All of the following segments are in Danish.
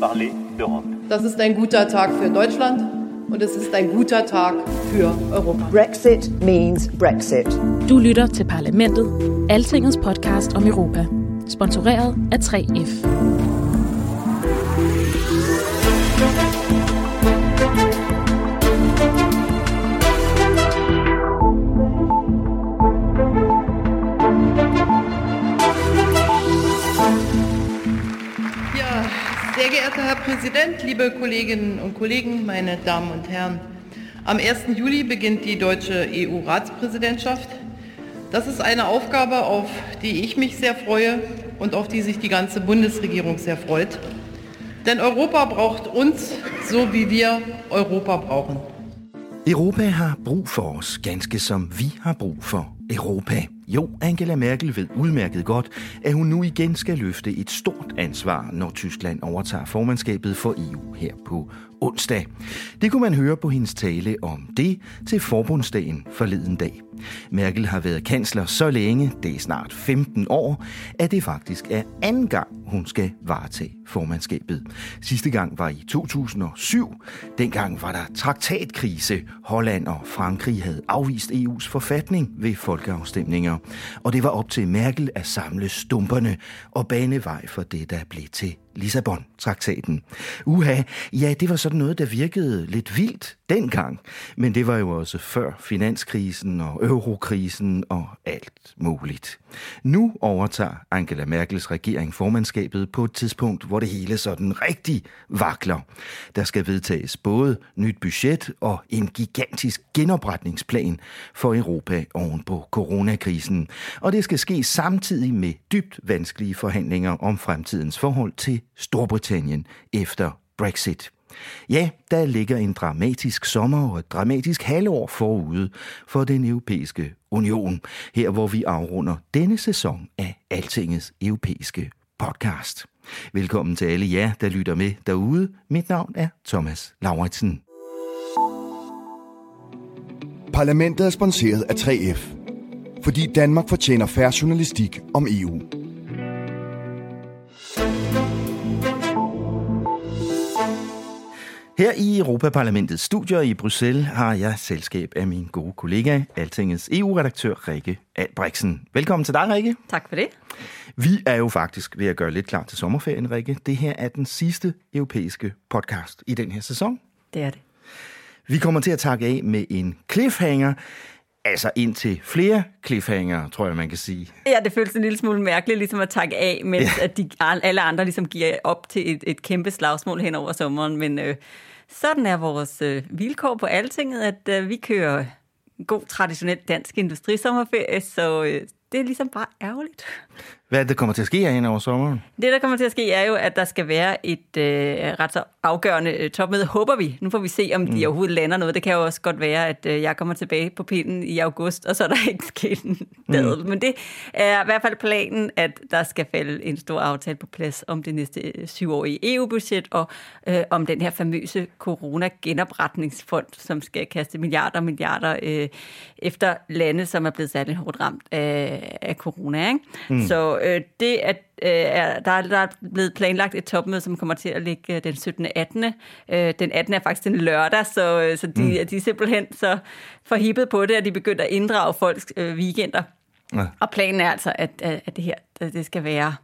Parler d'Europe. Das ist ein guter Tag für Deutschland und es ist ein guter Tag für Europa. Brexit means Brexit. Du lytter til Parlamentet, Altingets podcast om Europa. Sponsoreret af 3F. Geehrter Herr Präsident, liebe Kolleginnen und Kollegen, meine Damen und Herren. Am 1. Juli beginnt die deutsche EU-Ratspräsidentschaft. Das ist eine Aufgabe, auf die ich mich sehr freue und auf die sich die ganze Bundesregierung sehr freut. Denn Europa braucht uns, so wie wir Europa brauchen. Europa har brug for os, ganske som vi har brug for Europa. Jo, Angela Merkel ved udmærket godt, at hun nu igen skal løfte et stort ansvar, når Tyskland overtager formandskabet for EU her på onsdag. Det kunne man høre på hendes tale om det til forbundsdagen forleden dag. Merkel har været kansler så længe, det er snart 15 år, at det faktisk er anden gang, hun skal varetage formandskabet. Sidste gang var i 2007. Dengang var der traktatkrise. Holland og Frankrig havde afvist EU's forfatning ved folkeafstemninger. Og det var op til Merkel at samle stumperne og bane vej for det, der blev til Lissabon-traktaten. Uha, ja, det var sådan noget, der virkede lidt vildt dengang. Men det var jo også før finanskrisen og eurokrisen og alt muligt. Nu overtager Angela Merkels regering formandskabet på et tidspunkt, hvor det hele sådan rigtig vakler. Der skal vedtages både nyt budget og en gigantisk genopretningsplan for Europa oven på coronakrisen. Og det skal ske samtidig med dybt vanskelige forhandlinger om fremtidens forhold til Storbritannien efter Brexit. Ja, der ligger en dramatisk sommer og et dramatisk halvår forude for den europæiske union, her hvor vi afrunder denne sæson af Altingets europæiske podcast. Velkommen til alle jer, der lytter med derude. Mit navn er Thomas Lauritsen. Parlamentet er sponsoreret af 3F, fordi Danmark fortjener færre journalistik om EU. Her i Europaparlamentets studier i Bruxelles har jeg selskab af min gode kollega, Altingets EU-redaktør Rikke Albrechtsen. Velkommen til dig, Rikke. Tak for det. Vi er jo faktisk ved at gøre lidt klar til sommerferien, Rikke. Det her er den sidste europæiske podcast i den her sæson. Det er det. Vi kommer til at takke af med en cliffhanger, altså ind til flere cliffhanger, tror jeg, man kan sige. Ja, det føles en lille smule mærkeligt ligesom at takke af, mens ja. at de, alle andre ligesom giver op til et, et kæmpe slagsmål hen over sommeren. Men øh, sådan er vores øh, vilkår på altinget, at øh, vi kører god traditionel dansk industrisommerferie, så øh, det er ligesom bare ærgerligt. Hvad er det, der kommer til at ske her over sommeren? Det, der kommer til at ske, er jo, at der skal være et øh, ret så afgørende øh, topmøde, håber vi. Nu får vi se, om de mm. overhovedet lander noget. Det kan jo også godt være, at øh, jeg kommer tilbage på pinden i august, og så er der ikke sket en dadel. Mm. Men det er i hvert fald planen, at der skal falde en stor aftale på plads om det næste øh, syvårige EU-budget, og øh, om den her famøse corona-genopretningsfond, som skal kaste milliarder og milliarder øh, efter lande, som er blevet særligt hårdt ramt af, af corona. Ikke? Mm. Så øh, det at øh, er, der, er, der er blevet planlagt et topmøde, som kommer til at ligge øh, den 17. 18. Øh, den 18. er faktisk den lørdag, så, øh, så de, mm. de er simpelthen så forhippet på det, at de begynder at inddrage folks øh, weekender. Ja. Og planen er altså, at, at det her det skal være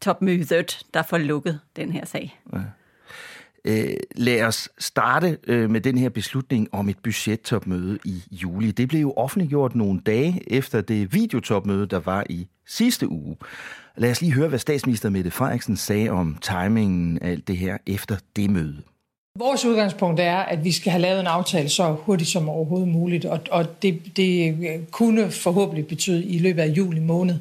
topmødet, der får lukket den her sag. Ja. Øh, lad os starte øh, med den her beslutning om et budgettopmøde i juli. Det blev jo offentliggjort nogle dage efter det videotopmøde, der var i sidste uge. Lad os lige høre, hvad statsminister Mette Frederiksen sagde om timingen af alt det her efter det møde. Vores udgangspunkt er, at vi skal have lavet en aftale så hurtigt som overhovedet muligt, og, og det, det kunne forhåbentlig betyde i løbet af juli måned.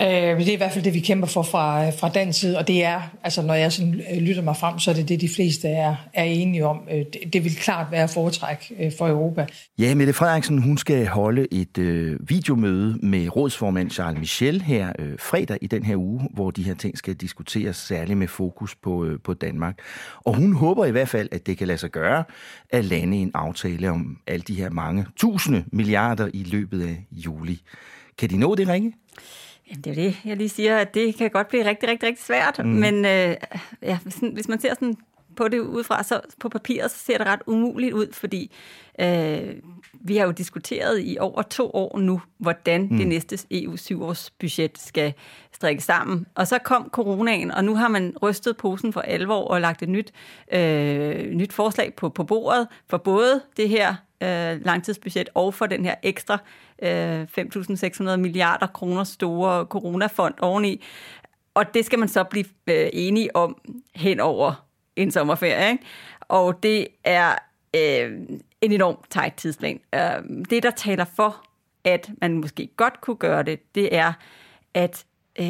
Øh, det er i hvert fald det, vi kæmper for fra, fra den side, og det er, altså når jeg sådan øh, lytter mig frem, så er det det, de fleste er, er enige om. Øh, det, det vil klart være foretræk øh, for Europa. Ja, Mette Frederiksen, hun skal holde et øh, videomøde med rådsformand Charles Michel her øh, fredag i den her uge, hvor de her ting skal diskuteres særligt med fokus på, øh, på Danmark. Og hun håber i hvert fald, at det kan lade sig gøre at lande en aftale om alle de her mange tusinde milliarder i løbet af juli. Kan de nå det, Ringe? Jamen, det er det, jeg lige siger, at det kan godt blive rigtig, rigtig, rigtig svært. Mm. Men øh, ja, hvis, hvis man ser sådan på det udefra, så på papiret, så ser det ret umuligt ud, fordi øh, vi har jo diskuteret i over to år nu, hvordan mm. det næste EU 7-års budget skal strikke sammen. Og så kom coronaen, og nu har man rystet posen for alvor og lagt et nyt, øh, nyt forslag på, på bordet for både det her øh, langtidsbudget og for den her ekstra øh, 5.600 milliarder kroner store coronafond oveni. Og det skal man så blive øh, enige om hen over en sommerferie. Ikke? Og det er øh, en enorm tight tidsplan. Øh, det, der taler for, at man måske godt kunne gøre det, det er, at øh,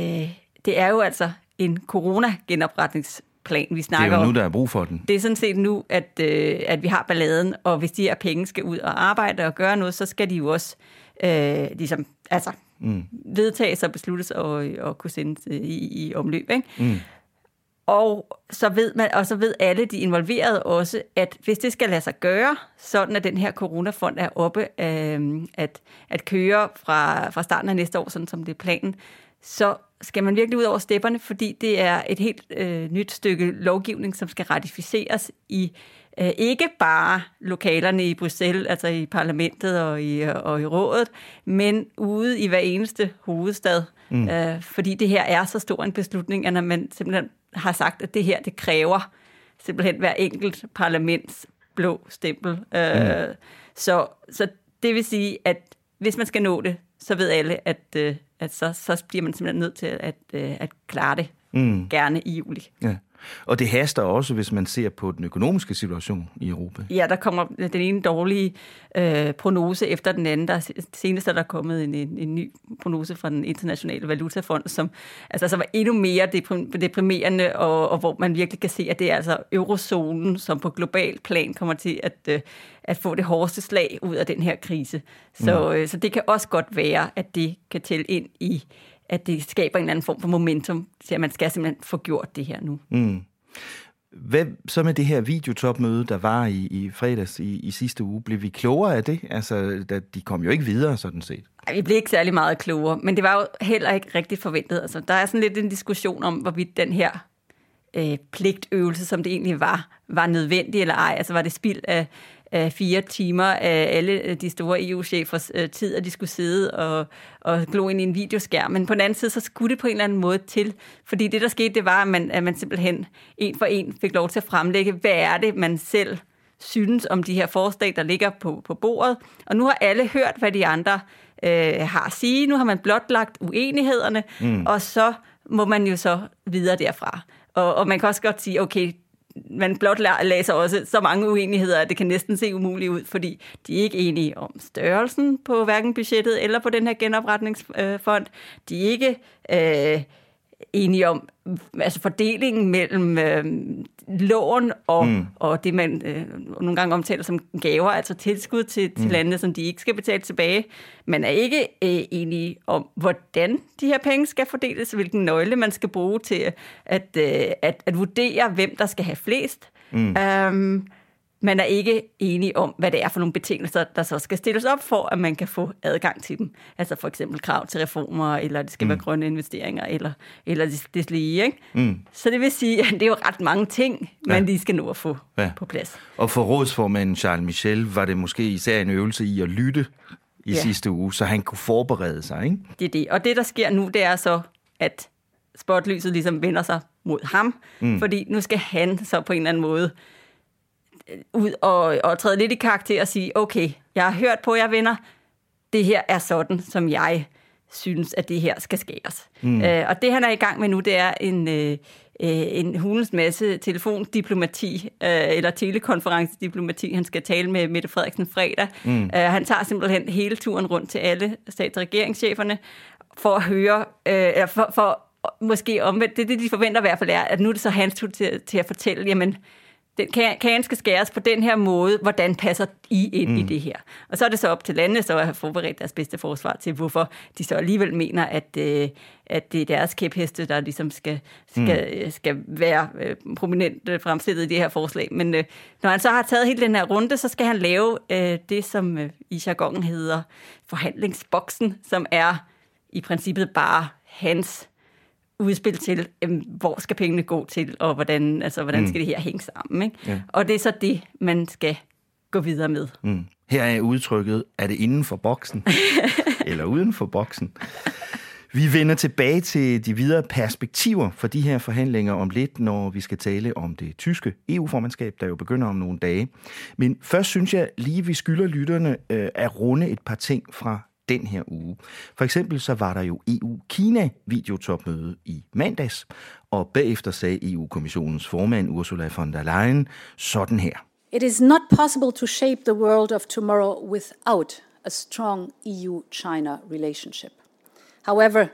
det er jo altså en corona-genopretningsplan, vi snakker om. Det er jo nu, der er brug for den. Det er sådan set nu, at, øh, at vi har balladen, og hvis de her penge skal ud og arbejde og gøre noget, så skal de jo også øh, ligesom, altså, mm. vedtages og besluttes og, og kunne sendes i, i omløb. Ikke? Mm. Og så, ved man, og så ved alle de involverede også, at hvis det skal lade sig gøre, sådan at den her coronafond er oppe øh, at, at køre fra, fra starten af næste år, sådan som det er planen, så skal man virkelig ud over stepperne, fordi det er et helt øh, nyt stykke lovgivning, som skal ratificeres i øh, ikke bare lokalerne i Bruxelles, altså i parlamentet og i, og i rådet, men ude i hver eneste hovedstad. Mm. Øh, fordi det her er så stor en beslutning, at når man simpelthen har sagt, at det her, det kræver simpelthen hver enkelt parlaments blå stempel. Øh, mm. så, så det vil sige, at hvis man skal nå det, så ved alle, at, øh, at så, så bliver man simpelthen nødt til at, øh, at klare det. Mm. Gerne i juli. Ja. Og det haster også, hvis man ser på den økonomiske situation i Europa. Ja, der kommer den ene dårlige øh, prognose efter den anden. Der senest er der kommet en, en, en ny prognose fra den internationale valutafond, som altså, så var endnu mere deprimerende, og, og hvor man virkelig kan se, at det er altså eurozonen, som på global plan kommer til at, øh, at få det hårdeste slag ud af den her krise. Så, mm. øh, så det kan også godt være, at det kan tælle ind i at det skaber en eller anden form for momentum til, at man skal simpelthen få gjort det her nu. Mm. Hvad så med det her videotopmøde, der var i, i fredags i, i sidste uge? Blev vi klogere af det? Altså, da, de kom jo ikke videre, sådan set. Ej, vi blev ikke særlig meget klogere, men det var jo heller ikke rigtig forventet. Altså, der er sådan lidt en diskussion om, hvorvidt den her øh, pligtøvelse, som det egentlig var, var nødvendig eller ej. Altså, var det spild af, af fire timer af alle de store EU-chefers øh, tid, at de skulle sidde og, og glo ind i en videoskærm. Men på den anden side, så skulle det på en eller anden måde til. Fordi det, der skete, det var, at man, at man simpelthen en for en fik lov til at fremlægge, hvad er det, man selv synes om de her forslag, der ligger på, på bordet. Og nu har alle hørt, hvad de andre øh, har at sige. Nu har man blotlagt uenighederne, mm. og så må man jo så videre derfra. Og, og man kan også godt sige, okay, man blot læser også så mange uenigheder, at det kan næsten se umuligt ud, fordi de er ikke enige om størrelsen på hverken budgettet eller på den her genopretningsfond. De er ikke øh, enige om altså fordelingen mellem øh, lån og, mm. og det, man øh, nogle gange omtaler som gaver, altså tilskud til, til mm. landene, som de ikke skal betale tilbage. Man er ikke øh, enige om, hvordan de her penge skal fordeles, hvilken nøgle man skal bruge til at, øh, at, at vurdere, hvem der skal have flest. Mm. Um, man er ikke enige om, hvad det er for nogle betingelser, der så skal stilles op for, at man kan få adgang til dem. Altså for eksempel krav til reformer, eller det skal mm. være grønne investeringer, eller, eller det, det lige. Ikke? Mm. Så det vil sige, at det er jo ret mange ting, man ja. lige skal nå at få ja. på plads. Og for rådsformanden Charles Michel var det måske især en øvelse i at lytte i ja. sidste uge, så han kunne forberede sig. Ikke? Det er det. Og det, der sker nu, det er så, at spotlyset ligesom vender sig mod ham, mm. fordi nu skal han så på en eller anden måde ud og, og træde lidt i karakter og sige, okay, jeg har hørt på jer venner, det her er sådan, som jeg synes, at det her skal skæres. Mm. Øh, og det, han er i gang med nu, det er en, øh, en hulens masse telefondiplomati eller telekonferencediplomati. Han skal tale med Mette Frederiksen fredag. Mm. han tager simpelthen hele turen rundt til alle stats- og regeringscheferne for at høre, øh, for, for måske omvendt, det, det de forventer i hvert fald er, at nu er det så hans tur til, til at fortælle, jamen, den, kagen skal skæres på den her måde, hvordan passer I ind mm. i det her? Og så er det så op til landene så at have forberedt deres bedste forsvar til, hvorfor de så alligevel mener, at, øh, at det er deres kæpheste, der ligesom skal, skal, mm. skal være øh, prominent øh, fremstillet i det her forslag. Men øh, når han så har taget hele den her runde, så skal han lave øh, det, som øh, i jargonen hedder forhandlingsboksen, som er i princippet bare hans udspil til, øh, hvor skal pengene gå til, og hvordan, altså, hvordan mm. skal det her hænge sammen. Ikke? Ja. Og det er så det, man skal gå videre med. Mm. Her er udtrykket, er det inden for boksen, eller uden for boksen? Vi vender tilbage til de videre perspektiver for de her forhandlinger om lidt, når vi skal tale om det tyske EU-formandskab, der jo begynder om nogle dage. Men først synes jeg lige, vi skylder lytterne øh, at runde et par ting fra den her uge. For eksempel så var der jo EU-Kina-videotopmøde i mandags, og bagefter sagde EU-kommissionens formand Ursula von der Leyen sådan her. It is not possible to shape the world of tomorrow without a strong EU-China relationship. However,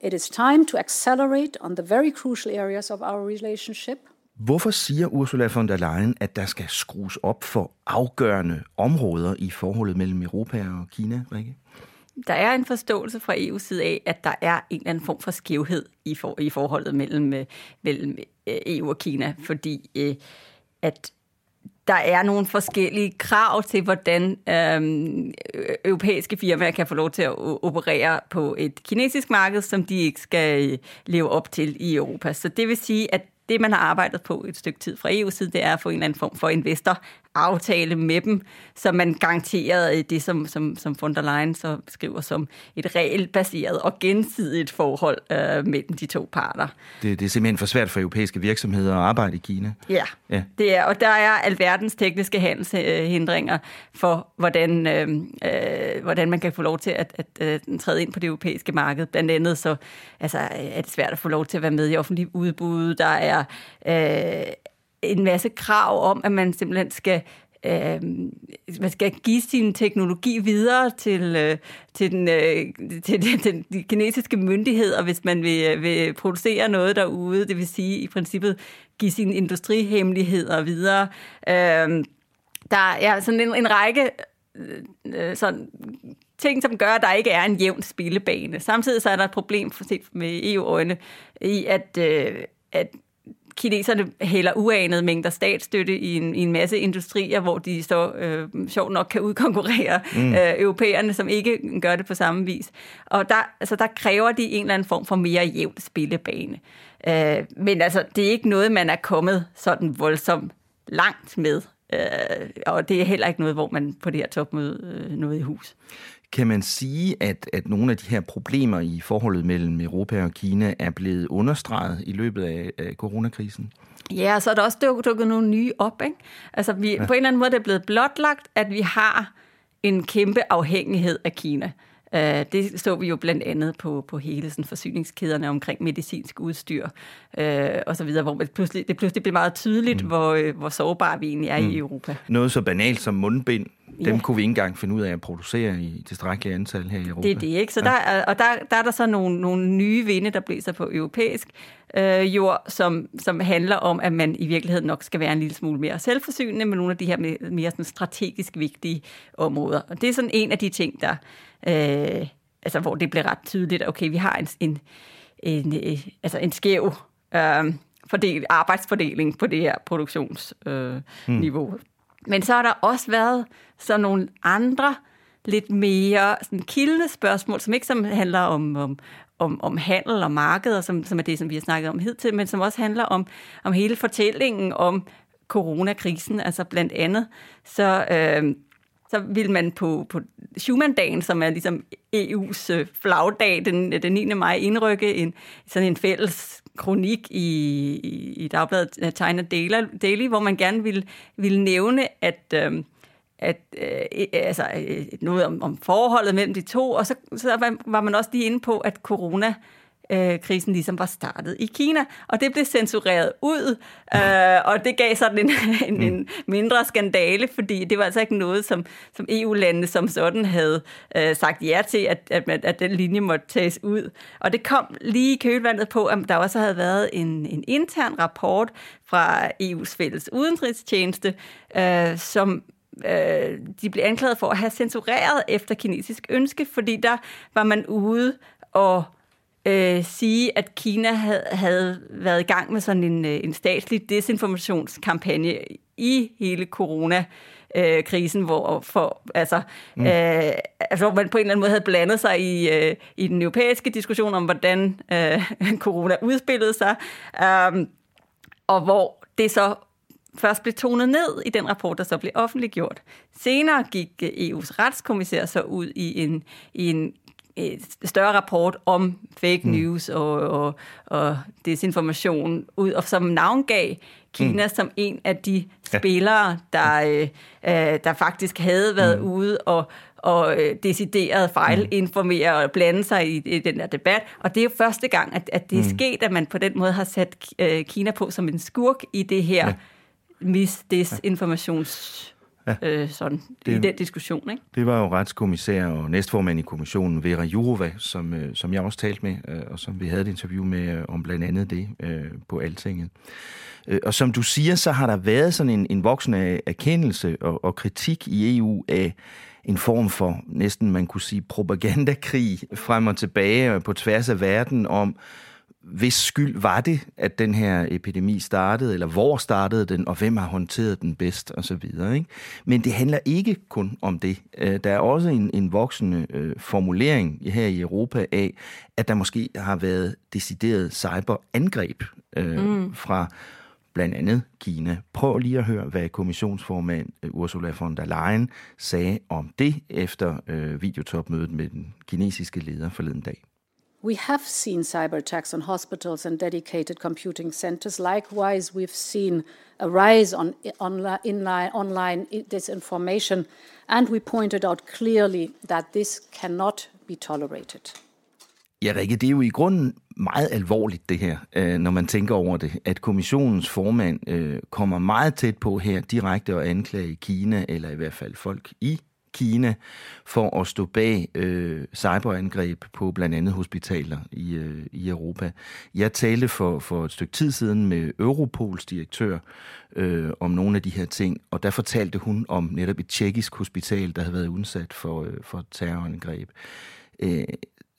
it is time to accelerate on the very crucial areas of our relationship – Hvorfor siger Ursula von der Leyen, at der skal skrues op for afgørende områder i forholdet mellem Europa og Kina, Rikke? Der er en forståelse fra EU's side af, at der er en eller anden form for skævhed i, for, i forholdet mellem, øh, mellem øh, EU og Kina, fordi øh, at der er nogle forskellige krav til, hvordan øh, europæiske firmaer kan få lov til at operere på et kinesisk marked, som de ikke skal øh, leve op til i Europa. Så det vil sige, at det, man har arbejdet på et stykke tid fra EU's side, det er at få en eller anden form for investor aftale med dem, så man garanterede det, som, som, som von der Leyen så skriver som et regelbaseret og gensidigt forhold øh, mellem de to parter. Det, det er simpelthen for svært for europæiske virksomheder at arbejde i Kina. Ja, ja. det er, og der er alverdens tekniske handelshindringer for, hvordan, øh, øh, hvordan man kan få lov til at, at, at træde ind på det europæiske marked. Blandt andet så altså, er det svært at få lov til at være med i offentlige udbud. Der er øh, en masse krav om, at man simpelthen skal øh, man skal give sin teknologi videre til, øh, til, den, øh, til, den, til de kinesiske myndigheder, hvis man vil, øh, vil producere noget derude. Det vil sige i princippet give sine industrihemmeligheder videre. Øh, der er sådan en, en række øh, øh, sådan ting, som gør, at der ikke er en jævn spillebane. Samtidig så er der et problem set med EU-øjne i, at, øh, at kineserne hælder uanede mængder statsstøtte i en, i en masse industrier, hvor de så øh, sjovt nok kan udkonkurrere mm. øh, europæerne, som ikke gør det på samme vis. Og der, altså, der kræver de en eller anden form for mere jævn spillebane. Øh, men altså, det er ikke noget, man er kommet sådan voldsomt langt med. Øh, og det er heller ikke noget, hvor man på det her topmøde øh, noget i hus. Kan man sige, at, at nogle af de her problemer i forholdet mellem Europa og Kina er blevet understreget i løbet af, af coronakrisen? Ja, så er der også dukket nogle nye op. Ikke? Altså, vi, ja. på en eller anden måde er det blevet blotlagt, at vi har en kæmpe afhængighed af Kina. Uh, det så vi jo blandt andet på, på hele sådan, forsyningskæderne omkring medicinsk udstyr uh, og så videre, hvor det pludselig, det pludselig blev meget tydeligt, mm. hvor, uh, hvor sårbare vi egentlig er mm. i Europa. Noget så banalt som mundbind dem ja. kunne vi ikke engang finde ud af at producere i tilstrækkeligt antal her i Europa. Det er det, ikke? Så ja. der, og der, der er der så nogle, nogle nye vinde, der blæser på europæisk øh, jord, som, som handler om, at man i virkeligheden nok skal være en lille smule mere selvforsynende med nogle af de her mere, mere sådan strategisk vigtige områder. Og det er sådan en af de ting, der, øh, altså, hvor det bliver ret tydeligt, at okay, vi har en, en, en, en, altså en skæv øh, fordel, arbejdsfordeling på det her produktionsniveau. Øh, hmm. Men så har der også været så nogle andre lidt mere sådan kildende spørgsmål, som ikke som handler om, om, om, om handel og markeder, som, som er det, som vi har snakket om hidtil, men som også handler om, om hele fortællingen om coronakrisen. Altså blandt andet, så, øh, så vil man på, på Schumann-dagen, som er ligesom EU's øh, flagdag den, den 9. maj, indrykke en, sådan en fælles kronik i, i, i Dagbladet øh, China Daily, hvor man gerne ville, ville nævne, at, øh, at øh, e, altså, øh, noget om, om forholdet mellem de to, og så, så var man også lige inde på, at corona øh, Øh, krisen ligesom var startet i Kina. Og det blev censureret ud, øh, og det gav sådan en, en, en mindre skandale, fordi det var altså ikke noget, som, som EU-landene som sådan havde øh, sagt ja til, at, at, at den linje måtte tages ud. Og det kom lige i kølvandet på, at der også havde været en, en intern rapport fra EU's fælles udenrigstjeneste, øh, som øh, de blev anklaget for at have censureret efter kinesisk ønske, fordi der var man ude og øh, sige, at Kina havde, havde været i gang med sådan en, øh, en statslig desinformationskampagne i hele corona øh, krisen, hvor for, altså, mm. øh, altså, man på en eller anden måde havde blandet sig i, øh, i den europæiske diskussion om, hvordan øh, corona udspillede sig, øh, og hvor det så først blev tonet ned i den rapport, der så blev offentliggjort. Senere gik øh, EU's retskommissær så ud i en, i en større rapport om fake mm. news og, og, og desinformation ud, og som navngav Kina mm. som en af de spillere, der, øh, øh, der faktisk havde været mm. ude og, og øh, decideret fejlinformere og blande sig i, i den der debat. Og det er jo første gang, at, at det er mm. sket, at man på den måde har sat øh, Kina på som en skurk i det her ja. misdesinformations ja. øh, sådan, det, i den diskussion. Ikke? Det var jo retskommissær og næstformand i kommissionen, Vera Jourova, som, øh, som jeg også talte med, øh, og som vi havde et interview med øh, om blandt andet det øh, på Altinget. Øh, og som du siger, så har der været sådan en, en voksende erkendelse og, og kritik i EU af en form for næsten, man kunne sige, propagandakrig frem og tilbage på tværs af verden om, hvis skyld var det, at den her epidemi startede, eller hvor startede den, og hvem har håndteret den bedst, og så videre. Ikke? Men det handler ikke kun om det. Øh, der er også en, en voksende øh, formulering her i Europa af, at der måske har været decideret cyberangreb øh, mm. fra blandt andet Kina. Prøv lige at høre, hvad kommissionsformand øh, Ursula von der Leyen sagde om det efter øh, videotopmødet med den kinesiske leder forleden dag. We have seen cyber attacks on hospitals and dedicated computing centers. Likewise, we've seen a rise on online, inline, online disinformation, and we pointed out clearly that this cannot be tolerated. Ja, Rikke, det er jo i grunden meget alvorligt det her, øh, når man tænker over det, at kommissionens formand øh, kommer meget tæt på her direkte at anklage Kina, eller i hvert fald folk i Kina, for at stå bag øh, cyberangreb på blandt andet hospitaler i, øh, i Europa. Jeg talte for, for et stykke tid siden med Europols direktør øh, om nogle af de her ting, og der fortalte hun om netop et tjekkisk hospital, der havde været udsat for, øh, for terrorangreb. Øh,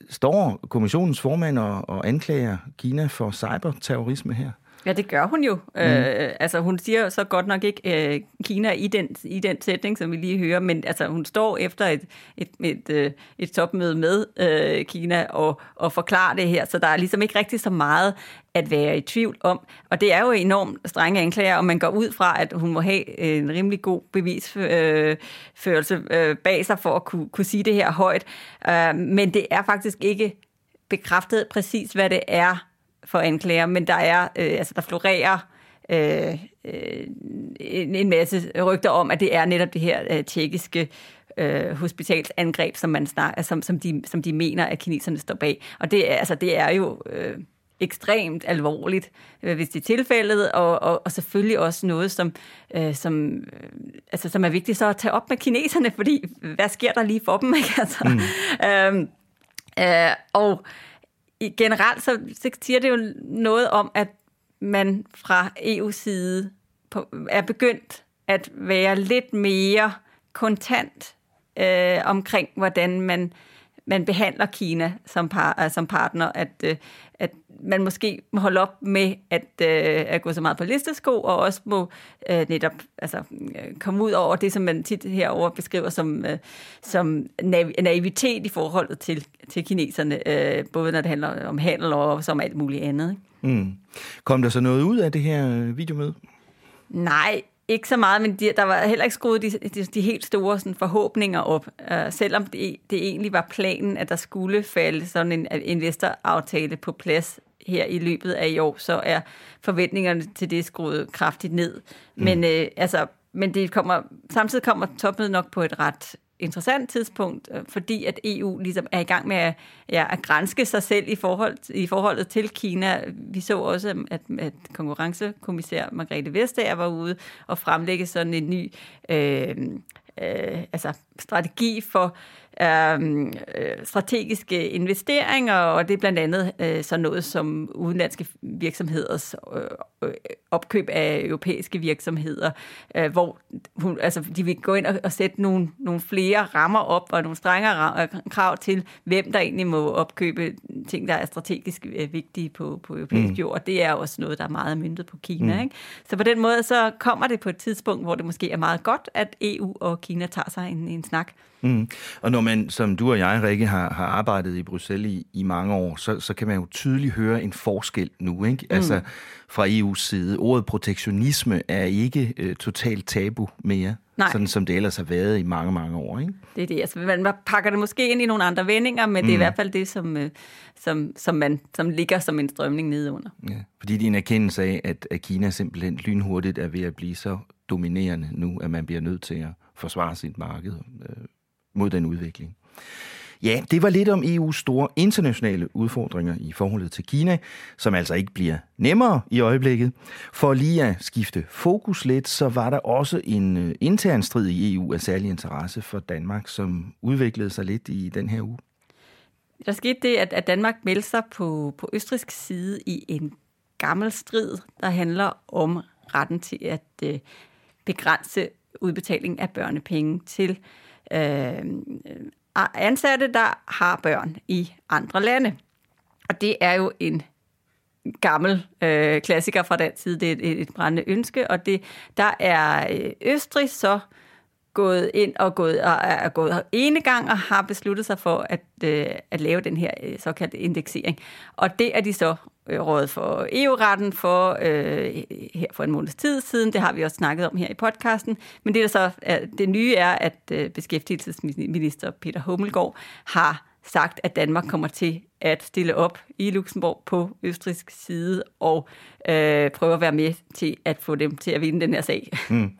står kommissionens formand og, og anklager Kina for cyberterrorisme her? Ja, det gør hun jo. Mm. Øh, altså, hun siger så godt nok ikke øh, Kina i den, i den sætning, som vi lige hører, men altså, hun står efter et, et, et, øh, et topmøde med øh, Kina og, og forklarer det her, så der er ligesom ikke rigtig så meget at være i tvivl om. Og det er jo enormt strenge anklager, og man går ud fra, at hun må have en rimelig god bevisførelse øh, bag sig for at kunne, kunne sige det her højt. Øh, men det er faktisk ikke bekræftet præcis, hvad det er, for anklager, men der er, øh, altså der florerer øh, øh, en, en masse rygter om, at det er netop det her øh, tjekkiske øh, hospitalsangreb, som, man snak, som, som, de, som de mener, at kineserne står bag. Og det er, altså, det er jo øh, ekstremt alvorligt, øh, hvis det er tilfældet, og, og, og selvfølgelig også noget, som, øh, som, øh, altså, som er vigtigt så at tage op med kineserne, fordi hvad sker der lige for dem? Ikke? Altså, mm. øh, øh, og generelt så, så siger det jo noget om, at man fra EU-side på, er begyndt at være lidt mere kontant øh, omkring, hvordan man, man behandler Kina som, par, øh, som partner, at, øh, at man måske må holde op med at, øh, at gå så meget på listesko, og også må øh, netop altså, øh, komme ud over det, som man tit herover beskriver som, øh, som nav- naivitet i forholdet til, til kineserne, øh, både når det handler om handel og som alt muligt andet. Ikke? Mm. Kom der så noget ud af det her øh, videomøde? Nej, ikke så meget, men de, der var heller ikke skruet de, de, de helt store sådan, forhåbninger op, uh, selvom det, det egentlig var planen, at der skulle falde sådan en investoraftale på plads her i løbet af i år, så er forventningerne til det skruet kraftigt ned. Mm. Men, uh, altså, men det kommer, samtidig kommer topmødet nok på et ret interessant tidspunkt, øh, fordi at EU ligesom er i gang med at, ja, at grænske sig selv i, forhold, i forholdet til Kina. Vi så også, at, at konkurrencekommissær Margrethe Vestager var ude og fremlægge sådan en ny øh, øh, altså strategi for øh, strategiske investeringer, og det er blandt andet øh, sådan noget som udenlandske virksomheders øh, øh, opkøb af europæiske virksomheder, øh, hvor hun, altså, de vil gå ind og, og sætte nogle, nogle flere rammer op og nogle strengere krav til, hvem der egentlig må opkøbe ting, der er strategisk øh, vigtige på, på europæisk mm. jord, det er også noget, der er meget myndet på Kina. Mm. Ikke? Så på den måde så kommer det på et tidspunkt, hvor det måske er meget godt, at EU og Kina tager sig en, en snak. Mm. Og når man, som du og jeg, Rikke, har, har arbejdet i Bruxelles i, i mange år, så, så kan man jo tydeligt høre en forskel nu, ikke? Mm. Altså fra EU's side. Ordet protektionisme er ikke øh, totalt tabu mere. Nej. Sådan som det ellers har været i mange, mange år. Ikke? Det er det. Altså, man pakker det måske ind i nogle andre vendinger, men mm. det er i mm. hvert fald det, som, øh, som, som, man, som ligger som en strømning nede under. Ja. Fordi din erkendelse af, at, at Kina simpelthen lynhurtigt er ved at blive så dominerende nu, at man bliver nødt til at forsvare sit marked øh, mod den udvikling. Ja, det var lidt om EU's store internationale udfordringer i forholdet til Kina, som altså ikke bliver nemmere i øjeblikket. For lige at skifte fokus lidt, så var der også en øh, intern strid i EU af særlig interesse for Danmark, som udviklede sig lidt i den her uge. Der skete det, at Danmark meldte sig på, på østrisk side i en gammel strid, der handler om retten til at øh, begrænse udbetaling af børnepenge til øh, Øh, øh, ansatte, der har børn i andre lande. Og det er jo en gammel øh, klassiker fra den tid. Det er et, et brændende ønske, og det, der er øh, Østrig så gået ind og gået, og er gået ene gang og har besluttet sig for at, øh, at lave den her øh, såkaldte indeksering. Og det er de så øh, rådet for EU-retten for øh, her for en måneds tid siden. Det har vi også snakket om her i podcasten. Men det, der så er, det nye er, at øh, beskæftigelsesminister Peter Hummelgaard har sagt, at Danmark kommer til at stille op i Luxembourg på østrisk side og øh, prøve at være med til at få dem til at vinde den her sag. Mm.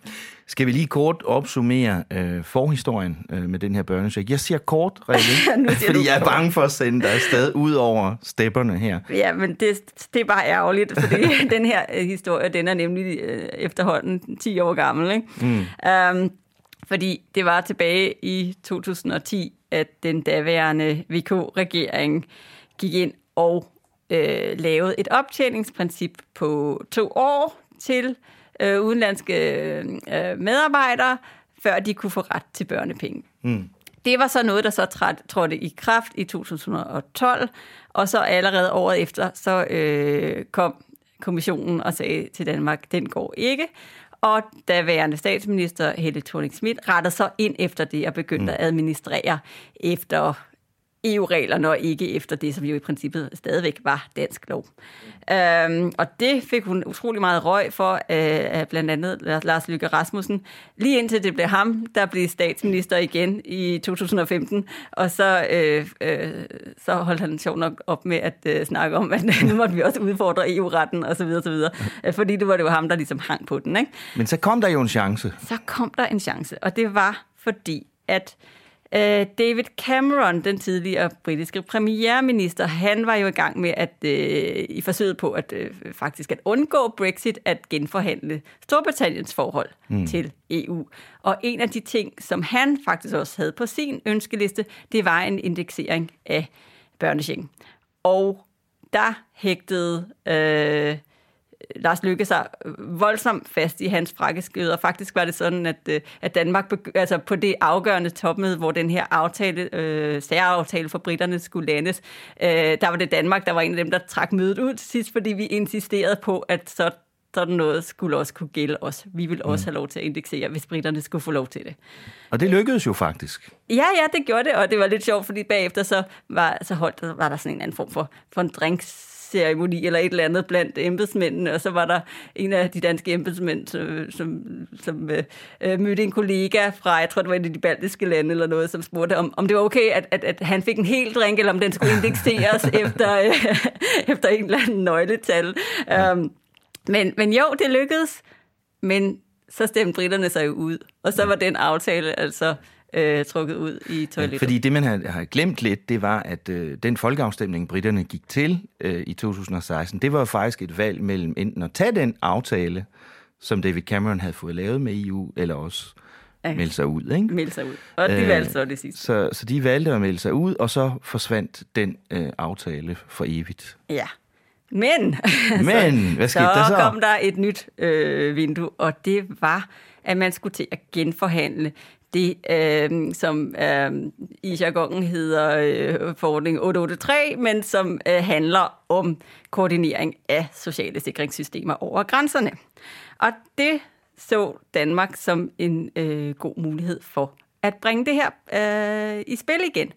Skal vi lige kort opsummere øh, forhistorien øh, med den her børnecheck? Jeg siger kort, Rikke, fordi jeg er bange for at sende dig afsted ud over stepperne her. Ja, men det, det er bare ærgerligt, fordi den her øh, historie, den er nemlig øh, efterhånden 10 år gammel. Ikke? Mm. Um, fordi det var tilbage i 2010, at den daværende VK-regering gik ind og øh, lavede et optjeningsprincip på to år til øh, udenlandske øh, medarbejdere, før de kunne få ret til børnepenge. Mm. Det var så noget, der så trådte i kraft i 2012, og så allerede året efter, så øh, kom kommissionen og sagde til Danmark, den går ikke. Og daværende statsminister Helle thorning Schmidt rettede så ind efter det og begyndte mm. at administrere efter EU-reglerne og ikke efter det, som jo i princippet stadigvæk var dansk lov. Øhm, og det fik hun utrolig meget røg for, øh, blandt andet Lars Lykke Rasmussen, lige indtil det blev ham, der blev statsminister igen i 2015, og så, øh, øh, så holdt han sjov nok op med at øh, snakke om, at nu måtte vi også udfordre EU-retten osv. osv. Fordi det var det jo ham, der ligesom hang på den. Ikke? Men så kom der jo en chance. Så kom der en chance, og det var fordi, at Øh, David Cameron, den tidligere britiske premierminister, han var jo i gang med at øh, i forsøget på at øh, faktisk at undgå Brexit, at genforhandle Storbritanniens forhold mm. til EU. Og en af de ting, som han faktisk også havde på sin ønskeliste, det var en indeksering af børnechecken. Og der hægtede øh, Lars Lykke sig voldsomt fast i hans frakkeskød, og faktisk var det sådan, at, øh, at Danmark, altså på det afgørende topmøde, hvor den her aftale, øh, særaftale for britterne skulle landes, øh, der var det Danmark, der var en af dem, der trak mødet ud til sidst, fordi vi insisterede på, at så sådan noget skulle også kunne gælde os. Vi vil også mm. have lov til at indeksere, hvis britterne skulle få lov til det. Og det lykkedes jo faktisk. Ja, ja, det gjorde det, og det var lidt sjovt, fordi bagefter så var, så holdt, var der sådan en anden form for, for en drinks ceremoni eller et eller andet blandt embedsmændene, og så var der en af de danske embedsmænd, som, som, som øh, mødte en kollega fra, jeg tror det var et af de baltiske lande eller noget, som spurgte, om, om det var okay, at, at, at han fik en hel drink, eller om den skulle indekseres efter, øh, efter en eller anden nøgletal. Um, men, men jo, det lykkedes, men så stemte britterne sig jo ud, og så var den aftale altså øh, trukket ud i toilettet. Fordi det, man har, har glemt lidt, det var, at øh, den folkeafstemning, britterne gik til øh, i 2016, det var faktisk et valg mellem enten at tage den aftale, som David Cameron havde fået lavet med EU, eller også Ja. melde sig ud. Ikke? Melde sig ud. Og de Øh, valgte så det sidste. Så, så de valgte at melde sig ud, og så forsvandt den øh, aftale for evigt. Ja. Men, Men, hvad skete så der så? kom der et nyt øh, vindue, og det var, at man skulle til at genforhandle det, øh, som øh, i jargonen hedder øh, forordning 883, men som øh, handler om koordinering af sociale sikringssystemer over grænserne. Og det så Danmark som en øh, god mulighed for at bringe det her øh, i spil igen.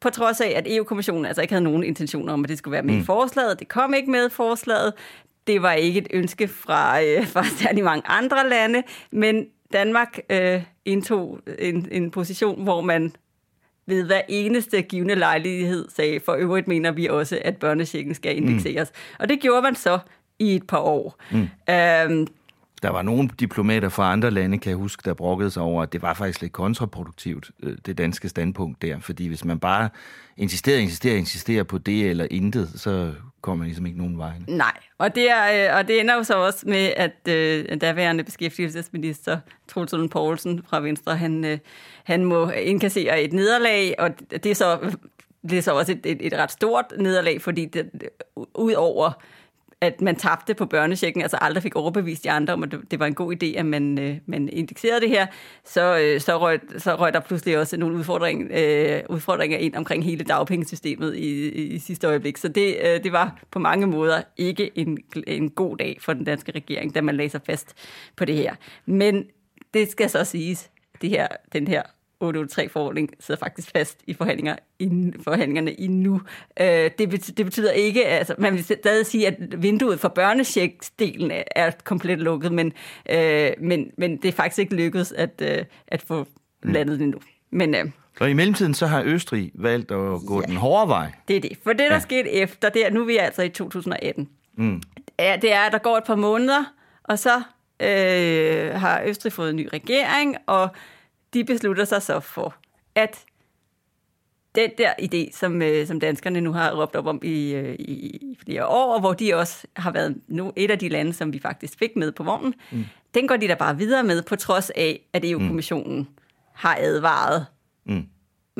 På trods af, at EU-kommissionen altså ikke havde nogen intentioner om, at det skulle være med mm. i forslaget. Det kom ikke med i forslaget. Det var ikke et ønske fra, øh, fra særlig mange andre lande, men Danmark øh, indtog en, en position, hvor man ved hver eneste givende lejlighed sagde, for øvrigt mener vi også, at børnechecken skal indekseres. Mm. Og det gjorde man så i et par år. Mm. Øhm, der var nogle diplomater fra andre lande, kan jeg huske, der brokkede sig over, at det var faktisk lidt kontraproduktivt, øh, det danske standpunkt der. Fordi hvis man bare insisterer, insisterer, insisterer på det eller intet, så kommer man ligesom ikke nogen vej. Nej, og det, er, øh, og det ender jo så også med, at øh, daværende beskæftigelsesminister Troels Lund Poulsen fra Venstre, han, øh, han må indkassere et nederlag, og det er så, det er så også et, et, et ret stort nederlag, fordi det, ud over at man tabte på børnechecken, altså aldrig fik overbevist de andre om, at det, var en god idé, at man, øh, man indekserede det her, så, øh, så, røg, så røg der pludselig også nogle udfordring, øh, udfordringer ind omkring hele dagpengesystemet i, i, i sidste øjeblik. Så det, øh, det var på mange måder ikke en, en god dag for den danske regering, da man lagde sig fast på det her. Men det skal så siges, det her, den her 883-forordning sidder faktisk fast i forhandlinger i, forhandlingerne endnu. Øh, det, betyder, det betyder ikke, altså man vil stadig sige, at vinduet for børnecheck-delen er, komplet lukket, men, øh, men, men det er faktisk ikke lykkedes at, øh, at få landet det. Men øh, Og i mellemtiden så har Østrig valgt at gå ja. den hårde vej. det er det. For det, der Ja. skete efter, det er, nu er vi altså i 2018, Mm. det er, at der går et par måneder, og så øh, har Østrig fået en ny regering, og de beslutter sig så for, at den der idé, som, øh, som danskerne nu har råbt op om i, øh, i, flere år, og hvor de også har været nu et af de lande, som vi faktisk fik med på vognen, mm. den går de da bare videre med, på trods af, at EU-kommissionen mm. har advaret Mm.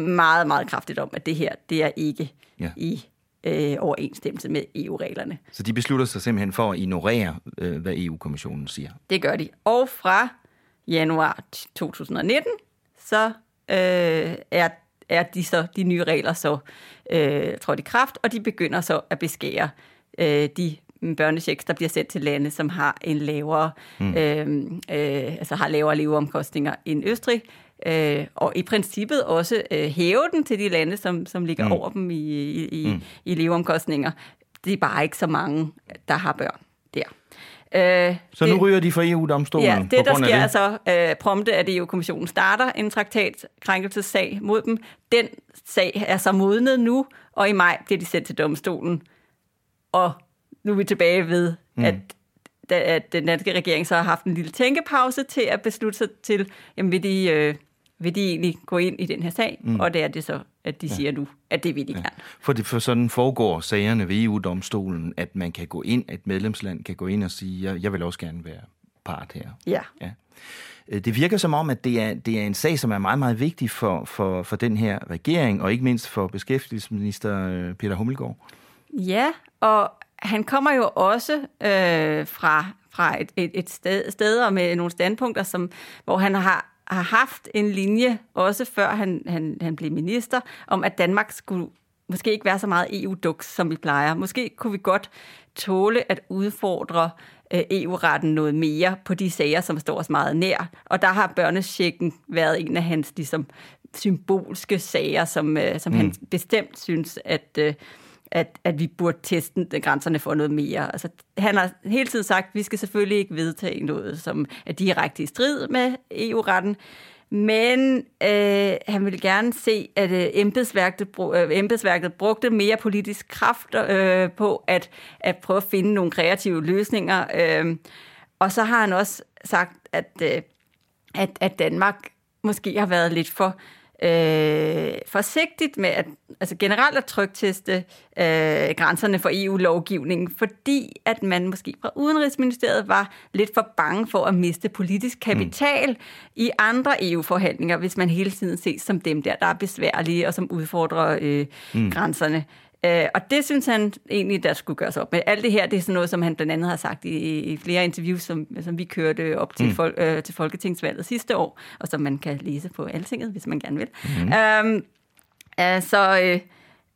meget, meget kraftigt om, at det her, det er ikke ja. i øh, overensstemmelse med EU-reglerne. Så de beslutter sig simpelthen for at ignorere, øh, hvad EU-kommissionen siger. Det gør de. Og fra januar 2019, så øh, er, er de, så, de nye regler så øh, trådt i kraft, og de begynder så at beskære øh, de børnechecks, der bliver sendt til lande, som har en lavere, mm. øh, øh, altså har lavere leveomkostninger end Østrig, øh, og i princippet også øh, hæve den til de lande, som, som ligger Mm. over dem i, i, i, mm. i leveomkostninger. Det er bare ikke så mange, der har børn der. Øh, Så nu ryger de fra EU-domstolen Ja, på det der grund af sker det? altså øh, prompte, at EU-kommissionen starter en traktatkrænkelsessag mod dem. Den sag er så modnet nu, og i maj bliver de sendt til domstolen. Og nu er vi tilbage ved, Mm. at, at den danske regering så har haft en lille tænkepause til at beslutte sig til, jamen vil de, øh, vil de egentlig gå ind i den her sag? Mm. Og det er det så, at de ja. siger nu, at det vil de ja. gerne. For, det, for sådan foregår sagerne ved EU-domstolen, at man kan gå ind, at et medlemsland kan gå ind og sige, jeg, jeg vil også gerne være part her. Ja. Ja. Øh, Det virker som om, at det er, det er en sag, som er meget, meget vigtig for, for, for den her regering, og ikke mindst for beskæftigelsesminister øh, Peter Hummelgaard. Ja, og han kommer jo også øh, fra, fra et, et, et sted, steder med nogle standpunkter, som, hvor han har, har haft en linje, også før han, han, han blev minister, om at Danmark skulle måske ikke være så meget EU-duks, som vi plejer. Måske kunne vi godt tåle at udfordre øh, EU-retten noget mere på de sager, som står os meget nær. Og der har børnechecken været en af hans ligesom, symbolske sager, som, øh, som mm. han bestemt synes, at, øh, at, at vi burde teste grænserne for noget mere. Altså, han har hele tiden sagt, at vi skal selvfølgelig ikke vedtage noget, som er direkte i strid med EU-retten, men øh, han ville gerne se, at øh, embedsværket, øh, embedsværket brugte mere politisk kraft øh, på at, at prøve at finde nogle kreative løsninger. Øh, og så har han også sagt, at, øh, at, at Danmark måske har været lidt for øh, forsigtigt med at altså generelt at trygteste øh, grænserne for EU-lovgivningen, fordi at man måske fra Udenrigsministeriet var lidt for bange for at miste politisk kapital mm. i andre EU-forhandlinger, hvis man hele tiden ses som dem der, der er besværlige og som udfordrer øh, mm. grænserne. Øh, og det synes han egentlig, der skulle gøres op med. Alt det her, det er sådan noget, som han blandt andet har sagt i, i flere interviews, som, som vi kørte op til, mm. fol, øh, til Folketingsvalget sidste år, og som man kan læse på Altinget, hvis man gerne vil. Mm. Øhm, altså, øh,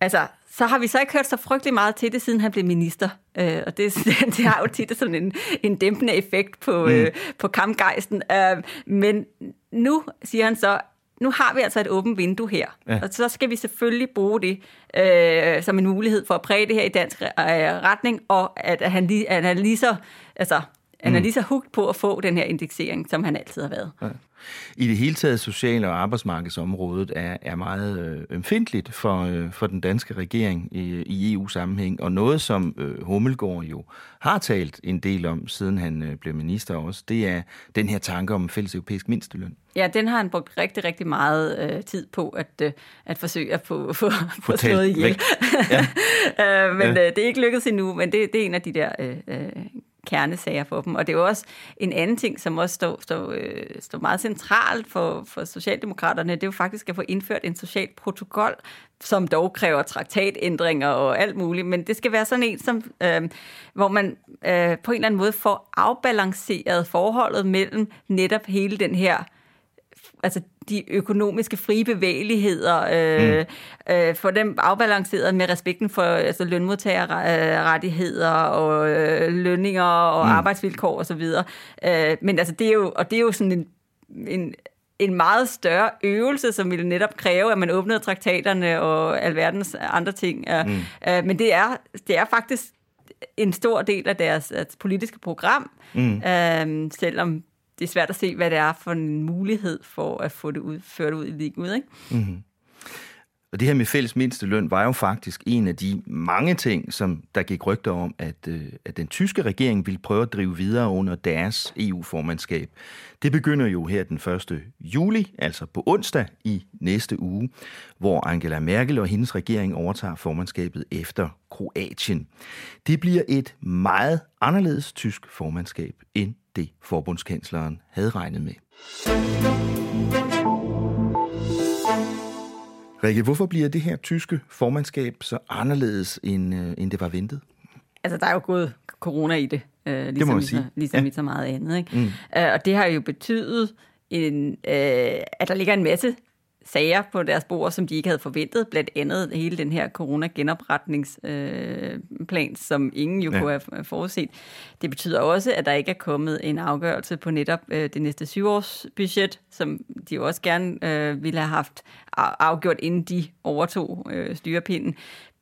altså, så har vi så ikke hørt så frygtelig meget til det, siden han blev minister. Øh, og det, det har jo tit sådan en, en dæmpende effekt på, mm. øh, på kampgejsten. Øh, men nu siger han så, nu har vi altså et åbent vindue her, ja. og så skal vi selvfølgelig bruge det øh, som en mulighed for at præge det her i dansk øh, retning, og at, at, han, lige, at han lige så, altså, han er mm. lige så hugt på at få den her indeksering, som han altid har været. Ja. I det hele taget social- og arbejdsmarkedsområdet er, er meget øh, ømfindtligt for, øh, for den danske regering i, i EU-sammenhæng, og noget, som øh, Hummelgaard jo har talt en del om, siden han øh, blev minister også, det er den her tanke om fælles europæisk mindsteløn. Ja, den har han brugt rigtig, rigtig meget øh, tid på at, øh, at forsøge at få, få, få slået ihjel. Ja. øh, men ja. øh, det er ikke lykkedes endnu, men det, det er en af de der øh, øh kernesager for dem. Og det er jo også en anden ting, som også står, står, øh, står meget centralt for, for Socialdemokraterne, det er jo faktisk at få indført en social protokol, som dog kræver traktatændringer og alt muligt, men det skal være sådan en, som, øh, hvor man øh, på en eller anden måde får afbalanceret forholdet mellem netop hele den her altså de økonomiske frie bevægeligheder, øh, mm. øh, få dem afbalanceret med respekten for altså, lønmodtagerrettigheder og øh, lønninger og mm. arbejdsvilkår osv. Øh, men altså, det er jo, og det er jo sådan en, en en meget større øvelse, som ville netop kræve, at man åbnede traktaterne og alverdens andre ting. Mm. Øh, men det er, det er faktisk en stor del af deres, deres politiske program, mm. øh, selvom det er svært at se, hvad det er for en mulighed for at få det ud, ført ud i livet. Ikke? Mm-hmm. Og det her med fælles mindsteløn var jo faktisk en af de mange ting, som der gik rygter om, at, øh, at den tyske regering ville prøve at drive videre under deres EU-formandskab. Det begynder jo her den 1. juli, altså på onsdag i næste uge, hvor Angela Merkel og hendes regering overtager formandskabet efter Kroatien. Det bliver et meget anderledes tysk formandskab end det forbundskansleren havde regnet med. Rikke, hvorfor bliver det her tyske formandskab så anderledes, end, øh, end det var ventet? Altså, der er jo gået corona i det, øh, ligesom, det må sige. ligesom ja. i så meget andet. Ikke? Mm. Øh, og det har jo betydet, en, øh, at der ligger en masse sager på deres bord, som de ikke havde forventet, blandt andet hele den her corona-genopretningsplan, øh, som ingen jo ja. kunne have forudset. Det betyder også, at der ikke er kommet en afgørelse på netop øh, det næste syvårsbudget, som de jo også gerne øh, ville have haft afgjort, inden de overtog øh, styrepinden.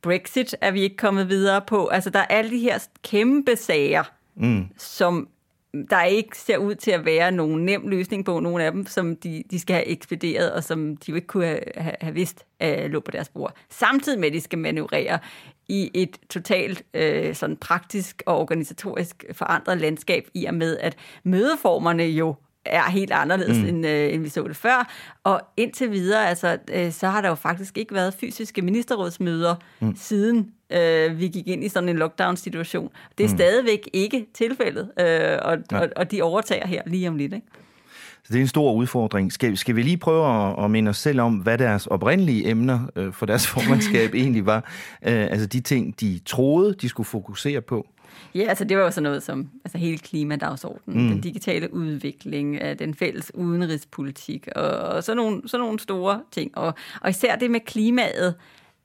Brexit er vi ikke kommet videre på. Altså, der er alle de her kæmpe sager, mm. som der ikke ser ud til at være nogen nem løsning på nogle af dem, som de, de skal have ekspederet, og som de jo ikke kunne have, have vidst uh, lå på deres bord. Samtidig med, at de skal manøvrere i et totalt uh, sådan praktisk og organisatorisk forandret landskab, i og med, at mødeformerne jo er helt anderledes, mm. end, øh, end vi så det før. Og indtil videre, altså, øh, så har der jo faktisk ikke været fysiske ministerrådsmøder mm. siden øh, vi gik ind i sådan en lockdown-situation. Det er mm. stadigvæk ikke tilfældet, øh, og, ja. og, og de overtager her lige om lidt. Ikke? Så det er en stor udfordring. Skal, skal vi lige prøve at, at minde os selv om, hvad deres oprindelige emner øh, for deres formandskab egentlig var? Øh, altså de ting, de troede, de skulle fokusere på? Ja, altså det var jo sådan noget som altså hele klimadagsordenen, mm. den digitale udvikling, øh, den fælles udenrigspolitik og, og sådan, nogle, sådan nogle store ting. Og, og især det med klimaet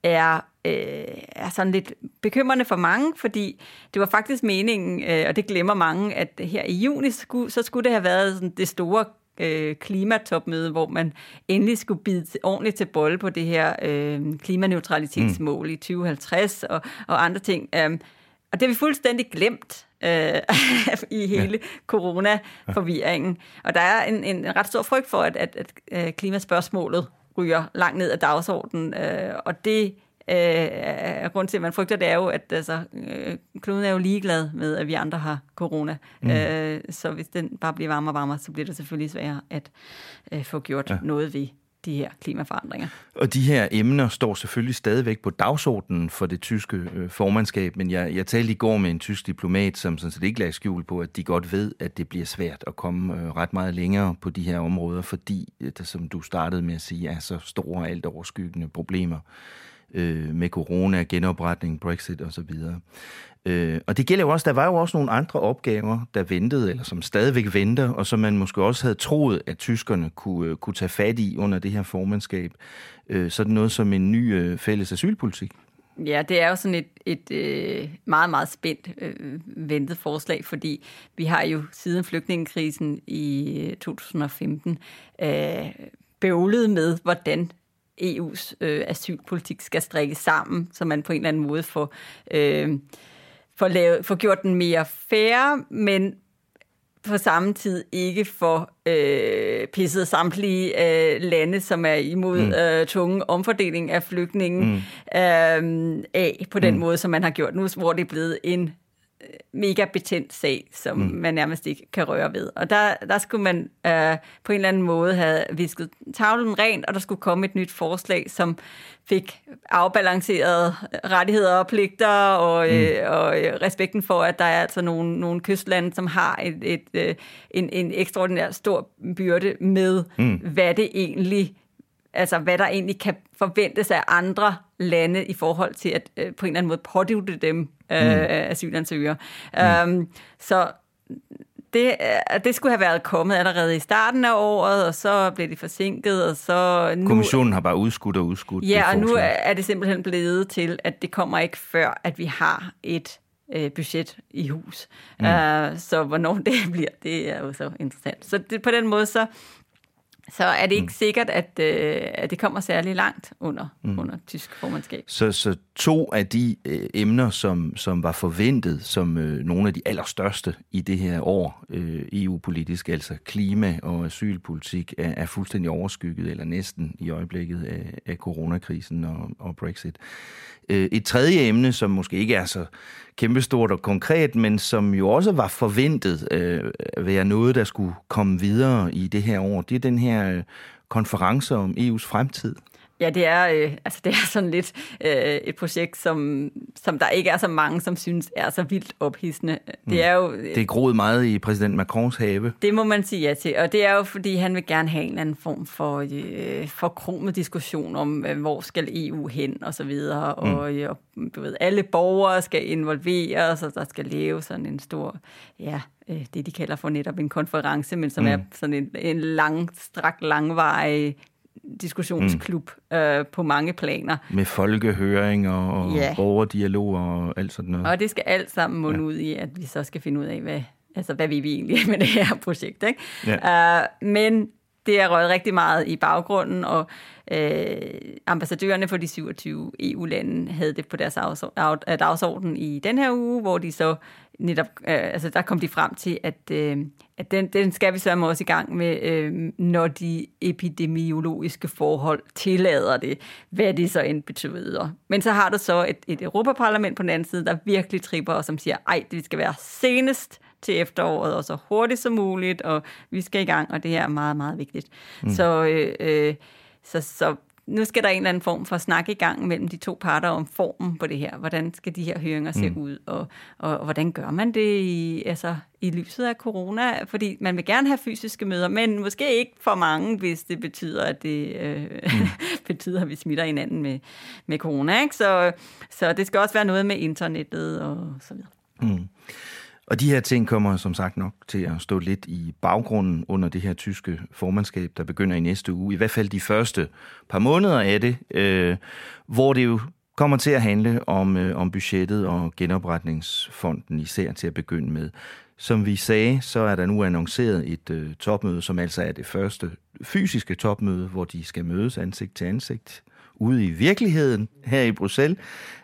er, øh, er sådan lidt bekymrende for mange, fordi det var faktisk meningen, øh, og det glemmer mange, at her i juni, skulle, så skulle det have været sådan det store øh, klimatopmøde, hvor man endelig skulle bide ordentligt til bold på det her øh, klimaneutralitetsmål mm. i 2050 og, og andre ting. Øh, og det har vi fuldstændig glemt øh, i hele ja. corona-forvirringen. Og der er en, en ret stor frygt for, at, at, at klimaspørgsmålet ryger langt ned ad dagsordenen, øh, og det Øh, grund til, at man frygter, det er jo, at altså, øh, kloden er jo ligeglad med, at vi andre har corona. Mm. Øh, så hvis den bare bliver varmere og varmere, så bliver det selvfølgelig sværere at øh, få gjort ja. noget ved de her klimaforandringer. Og de her emner står selvfølgelig stadigvæk på dagsordenen for det tyske øh, formandskab, men jeg, jeg talte i går med en tysk diplomat, som sådan set ikke lagde skjul på, at de godt ved, at det bliver svært at komme øh, ret meget længere på de her områder, fordi, øh, der, som du startede med at sige, er så store alt overskyggende problemer øh, med corona, genopretning, Brexit osv. Øh, og det gælder jo også, der var jo også nogle andre opgaver, der ventede, eller som stadigvæk venter, og som man måske også havde troet, at tyskerne kunne, øh, kunne tage fat i under det her formandskab. Øh, sådan noget som en ny øh, fælles asylpolitik. Ja, det er jo sådan et, et øh, meget, meget spændt øh, ventet forslag, fordi vi har jo siden flygtningekrisen i øh, 2015 øh, bøvlet med, hvordan EU's øh, asylpolitik skal strikkes sammen, så man på en eller anden måde får, øh, får, lavet, får gjort den mere fair, men på samme tid ikke for øh, pisset samtlige øh, lande, som er imod mm. øh, tunge omfordeling af flygtninge mm. øh, af på den mm. måde, som man har gjort nu, hvor det er blevet en mega betændt sag, som mm. man nærmest ikke kan røre ved. Og der, der skulle man øh, på en eller anden måde have visket tavlen rent, og der skulle komme et nyt forslag, som fik afbalanceret rettigheder og pligter, og, mm. øh, og øh, respekten for, at der er altså nogle, nogle kystlande, som har et, et, øh, en, en ekstraordinær stor byrde med, mm. hvad det egentlig altså hvad der egentlig kan forventes af andre lande i forhold til at øh, på en eller anden måde pådute dem øh, mm. asylansøgere. Mm. Um, så det, øh, det skulle have været kommet allerede i starten af året, og så blev det forsinket, og så... Nu, Kommissionen har bare udskudt og udskudt. Ja, og nu er det simpelthen blevet til, at det kommer ikke før, at vi har et øh, budget i hus. Mm. Uh, så hvornår det bliver, det er jo så interessant. Så det, på den måde, så så er det ikke mm. sikkert, at, øh, at det kommer særlig langt under, mm. under tysk formandskab. Så, så to af de øh, emner, som, som var forventet som øh, nogle af de allerstørste i det her år øh, EU-politisk, altså klima og asylpolitik, er, er fuldstændig overskygget, eller næsten i øjeblikket af, af coronakrisen og, og Brexit. Øh, et tredje emne, som måske ikke er så kæmpestort og konkret, men som jo også var forventet øh, at være noget, der skulle komme videre i det her år, det er den her øh, konference om EU's fremtid. Ja, det er, øh, altså det er sådan lidt øh, et projekt, som, som der ikke er så mange, som synes er så vildt ophidsende. Det mm. er jo... Øh, det er groet meget i præsident Macrons have. Det må man sige ja til, og det er jo, fordi han vil gerne have en eller anden form for, øh, for kromet diskussion om, øh, hvor skal EU hen, og så videre, mm. og, øh, og du ved, alle borgere skal involveres, og der skal leve sådan en stor, ja, øh, det de kalder for netop en konference, men som mm. er sådan en, en lang, strak, langvarig diskussionsklub mm. øh, på mange planer. Med folkehøring og ja. borgerdialog og alt sådan noget. Og det skal alt sammen munde ja. ud i, at vi så skal finde ud af, hvad, altså, hvad vi vil egentlig med det her projekt. Ikke? Ja. Uh, men det er røget rigtig meget i baggrunden, og øh, ambassadørerne for de 27 EU-lande havde det på deres dagsorden i den her uge, hvor de så netop, øh, altså der kom de frem til, at, øh, at den, den skal vi så også i gang med, øh, når de epidemiologiske forhold tillader det, hvad det så end betyder. Men så har du så et, et Europaparlament på den anden side, der virkelig tripper, og som siger, ej, det skal være senest til efteråret, og så hurtigt som muligt, og vi skal i gang, og det her er meget, meget vigtigt. Mm. Så, øh, øh, så, så nu skal der en eller anden form for snak i gang mellem de to parter om formen på det her. Hvordan skal de her høringer se mm. ud, og, og, og hvordan gør man det i, altså, i lyset af corona? Fordi man vil gerne have fysiske møder, men måske ikke for mange, hvis det betyder, at det øh, mm. betyder, at vi smitter hinanden med, med corona. Ikke? Så, så det skal også være noget med internettet og så videre. Mm. Og de her ting kommer som sagt nok til at stå lidt i baggrunden under det her tyske formandskab, der begynder i næste uge. I hvert fald de første par måneder af det, øh, hvor det jo kommer til at handle om, øh, om budgettet og genopretningsfonden især til at begynde med. Som vi sagde, så er der nu annonceret et øh, topmøde, som altså er det første fysiske topmøde, hvor de skal mødes ansigt til ansigt ude i virkeligheden her i Bruxelles.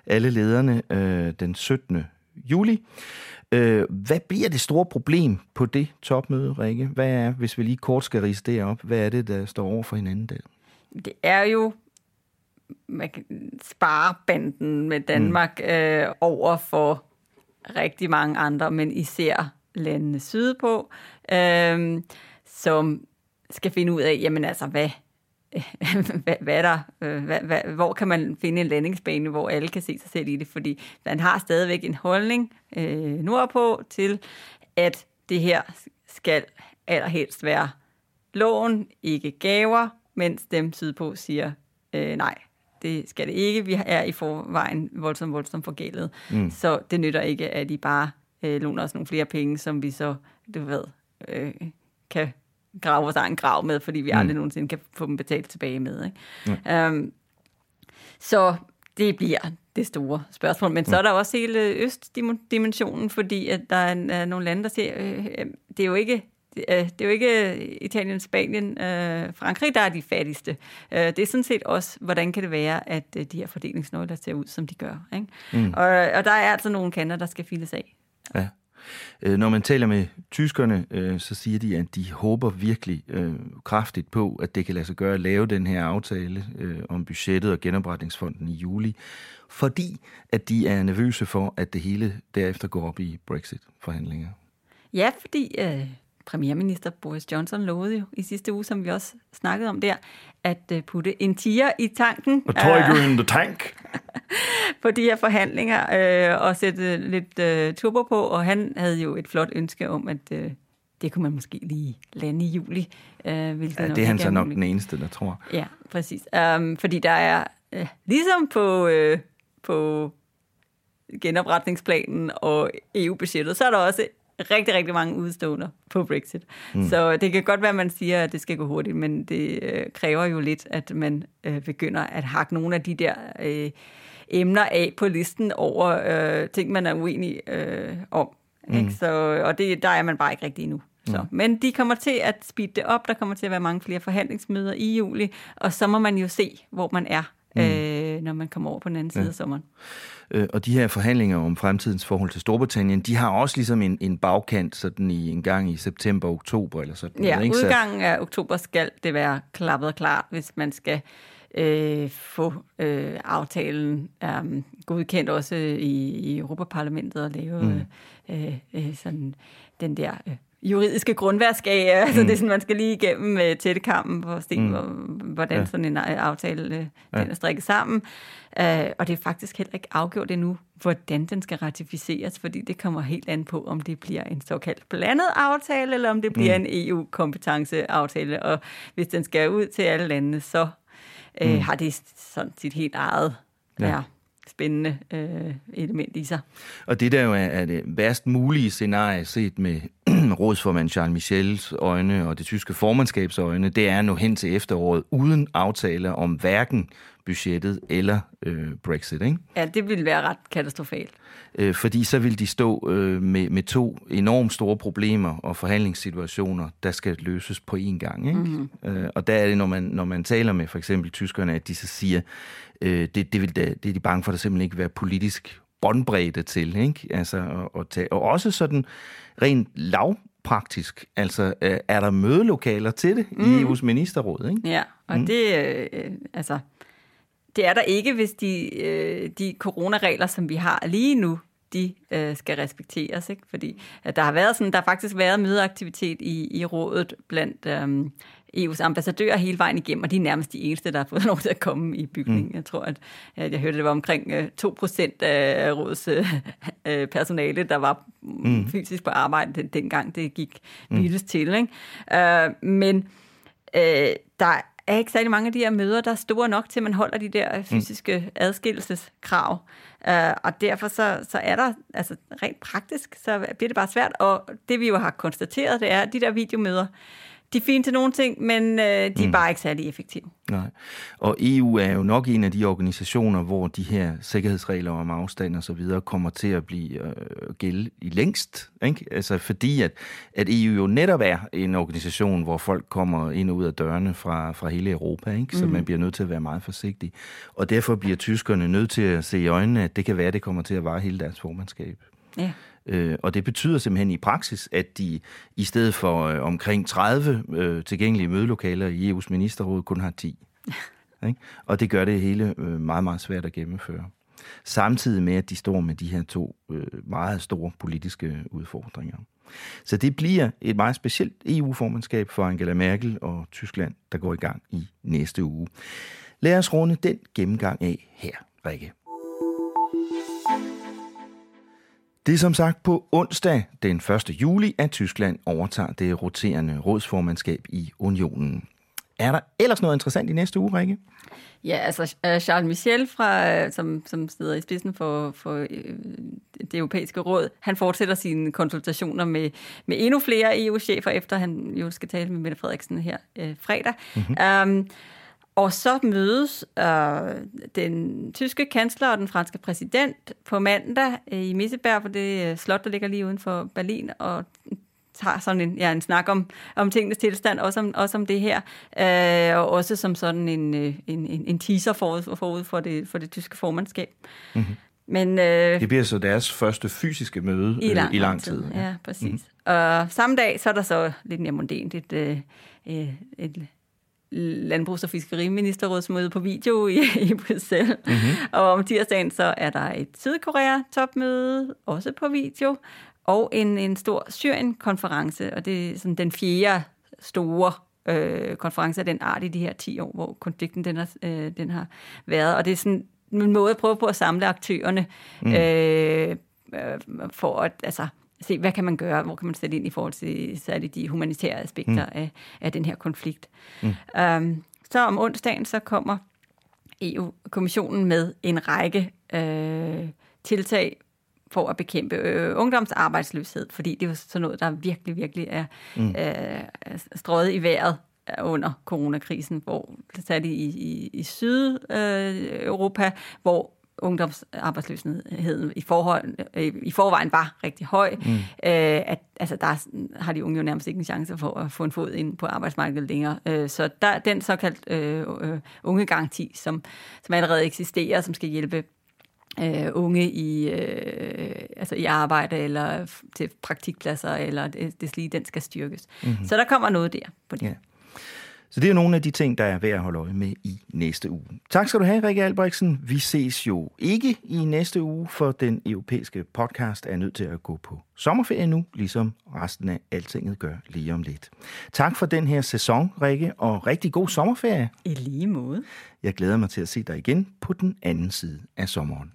Alle lederne øh, den 17. juli. Øh, hvad bliver det store problem på det topmøde, Rikke? Hvad er, hvis vi lige kort skal rise det op, hvad er det, der står over for hinanden der? Det er jo sparebanden med Danmark mm. øh, over for rigtig mange andre, men især landene sydpå, øh, som skal finde ud af, jamen altså, hvad, hvad, hvad der, øh, hvad, hvad, hvor kan man finde en landingsbane, hvor alle kan se sig selv i det, fordi man har stadigvæk en holdning øh, nordpå til, at det her skal allerhelst være lån, ikke gaver, mens dem sydpå siger, øh, nej, det skal det ikke. Vi er i forvejen voldsomt, voldsomt forgældet. Mm. Så det nytter ikke, at I bare øh, låner os nogle flere penge, som vi så, du ved, øh, kan grave vores egen grav med, fordi vi mm. aldrig nogensinde kan få dem betalt tilbage med. Ikke? Mm. Um, så det bliver det store spørgsmål. Men mm. så er der også hele østdimensionen, fordi at der er nogle lande, der siger, øh, øh det er jo ikke det er jo ikke Italien, Spanien, øh, Frankrig, der er de fattigste. Øh, det er sådan set også, hvordan kan det være, at øh, de her fordelingsnøgler ser ud, som de gør. Ikke? Mm. Og, og der er altså nogle kanter, der skal files af. Ja. Øh, når man taler med tyskerne, øh, så siger de, at de håber virkelig øh, kraftigt på, at det kan lade sig gøre at lave den her aftale øh, om budgettet og genopretningsfonden i juli, fordi at de er nervøse for, at det hele derefter går op i Brexit-forhandlinger. Ja, fordi øh, premierminister Boris Johnson lovede jo i sidste uge, som vi også snakkede om der, at øh, putte en tiger i tanken. A tiger in the tank. på de her forhandlinger øh, og sætte lidt øh, turbo på, og han havde jo et flot ønske om, at øh, det kunne man måske lige lande i juli. Øh, ja, det er han så nok den eneste, der tror. Ja, præcis. Um, fordi der er, øh, ligesom på, øh, på genopretningsplanen og EU-budgettet, så er der også rigtig, rigtig mange udstående på Brexit. Mm. Så det kan godt være, at man siger, at det skal gå hurtigt, men det øh, kræver jo lidt, at man øh, begynder at hakke nogle af de der øh, emner af på listen over øh, ting, man er uenig øh, om. Mm. Ikke? Så, og det, der er man bare ikke rigtig endnu. Så. Mm. Men de kommer til at speede det op. Der kommer til at være mange flere forhandlingsmøder i juli, og så må man jo se, hvor man er, mm. øh, når man kommer over på den anden side ja. af sommeren. Øh, og de her forhandlinger om fremtidens forhold til Storbritannien, de har også ligesom en, en bagkant sådan i en gang i september, oktober eller sådan Ja, ikke? udgangen af oktober skal det være klappet og klart, hvis man skal øh, få øh, aftalen øh, godkendt også i, i Europaparlamentet og lave mm. øh, øh, sådan den der øh, juridiske grundværk af. Mm. Altså det er sådan, man skal lige igennem uh, tættekampen for at se, mm. hvordan ja. sådan en uh, aftale den ja. er strikket sammen. Uh, og det er faktisk heller ikke afgjort endnu, hvordan den skal ratificeres, fordi det kommer helt an på, om det bliver en såkaldt blandet aftale, eller om det bliver mm. en EU-kompetenceaftale. Og hvis den skal ud til alle landene, så uh, mm. har det sådan sit helt eget... Ja. Ja spændende øh, element i sig. Og det der jo er, er det værst mulige scenarie set med rådsformand Charles Michels øjne og det tyske formandskabs øjne, det er nå hen til efteråret uden aftaler om hverken budgettet eller øh, Brexit. Ikke? Ja, det ville være ret katastrofalt. Øh, fordi så vil de stå øh, med, med to enormt store problemer og forhandlingssituationer, der skal løses på én gang. Ikke? Mm-hmm. Øh, og der er det, når man, når man taler med for eksempel tyskerne, at de så siger, øh, det, det, vil da, det er de bange for, at der simpelthen ikke være politisk båndbredde til. Ikke? Altså, og, og, tage, og også sådan rent lavpraktisk. Altså, øh, er der mødelokaler til det mm. i EU's ministerråd? Ikke? Ja, og mm. det, øh, altså, det er der ikke, hvis de, øh, de coronaregler, som vi har lige nu, de øh, skal respekteres, ikke? Fordi at der har været sådan, der har faktisk været mødeaktivitet i, i rådet blandt øh, EU's ambassadører hele vejen igennem, og de er nærmest de eneste, der har fået lov til at komme i bygningen. Mm. Jeg tror, at, at jeg hørte, det var omkring øh, 2% af rådets øh, øh, personale, der var mm. fysisk på arbejde den, dengang det gik mm. til. Ikke? Øh, men øh, der er ikke særlig mange af de her møder, der er store nok til, at man holder de der fysiske mm. adskillelseskrav. Uh, og derfor så, så er der, altså rent praktisk, så bliver det bare svært. Og det vi jo har konstateret, det er, at de der videomøder, de er fine til nogle ting, men øh, de er mm. bare ikke særlig effektive. Nej. Og EU er jo nok en af de organisationer, hvor de her sikkerhedsregler om afstand og så videre kommer til at blive øh, gælde i længst. Ikke? Altså fordi, at, at EU jo netop er en organisation, hvor folk kommer ind og ud af dørene fra, fra hele Europa. Ikke? Så mm. man bliver nødt til at være meget forsigtig. Og derfor bliver tyskerne nødt til at se i øjnene, at det kan være, at det kommer til at vare hele deres formandskab. Ja. Øh, og det betyder simpelthen i praksis, at de i stedet for øh, omkring 30 øh, tilgængelige mødelokaler i EU's ministerråd kun har 10. Ikke? Og det gør det hele øh, meget, meget svært at gennemføre. Samtidig med, at de står med de her to øh, meget store politiske udfordringer. Så det bliver et meget specielt EU-formandskab for Angela Merkel og Tyskland, der går i gang i næste uge. Lad os runde den gennemgang af her, Rikke. Det er som sagt på onsdag den 1. juli, at Tyskland overtager det roterende rådsformandskab i unionen. Er der ellers noget interessant i næste uge, Rikke? Ja, altså øh, Charles Michel, fra, øh, som, som sidder i spidsen for, for øh, det europæiske råd, han fortsætter sine konsultationer med, med endnu flere EU-chefer, efter han jo skal tale med Mette Frederiksen her øh, fredag. Mm-hmm. Um, og så mødes øh, den tyske kansler og den franske præsident på mandag øh, i Misseberg på det øh, slot, der ligger lige uden for Berlin, og tager sådan en, ja, en snak om, om tingenes tilstand, også om, også om det her, øh, og også som sådan en, en, en, en teaser forud, forud for, det, for det tyske formandskab. Mm-hmm. Men, øh, det bliver så deres første fysiske møde i lang, øh, i lang tid. tid. Ja, præcis. Mm-hmm. Og samme dag, så er der så lidt mere mondent et, øh, et landbrugs- og fiskeriministerrådsmøde på video i, i Bruxelles. Mm-hmm. Og om tirsdagen så er der et Sydkorea-topmøde, også på video, og en, en stor Syrien-konference, og det er sådan den fjerde store øh, konference af den art i de her 10 år, hvor konflikten den har, øh, den har været. Og det er sådan en måde at prøve på at samle aktørerne mm. øh, øh, for at altså, se, hvad kan man gøre, hvor kan man sætte ind i forhold til særligt de humanitære aspekter mm. af, af den her konflikt. Mm. Um, så om onsdagen så kommer EU-kommissionen med en række øh, tiltag for at bekæmpe øh, ungdomsarbejdsløshed, fordi det er jo sådan noget, der virkelig, virkelig er mm. øh, strøget i vejret under coronakrisen, hvor særligt i, i, i Sydeuropa, øh, hvor ungdomsarbejdsløsheden i, forhold, øh, i forvejen var rigtig høj, mm. øh, at altså, der har de unge jo nærmest ikke en chance for at få en fod ind på arbejdsmarkedet længere. Øh, så der den såkaldt øh, øh, ungegaranti, som, som allerede eksisterer, som skal hjælpe øh, unge i, øh, altså i arbejde eller til praktikpladser, eller det, det lige, den skal styrkes. Mm-hmm. Så der kommer noget der på det. Yeah. Så det er nogle af de ting, der er værd at holde øje med i næste uge. Tak skal du have, Rikke Albrechtsen. Vi ses jo ikke i næste uge, for den europæiske podcast er nødt til at gå på sommerferie nu, ligesom resten af Altinget gør lige om lidt. Tak for den her sæson, Rikke, og rigtig god sommerferie. I lige måde. Jeg glæder mig til at se dig igen på den anden side af sommeren.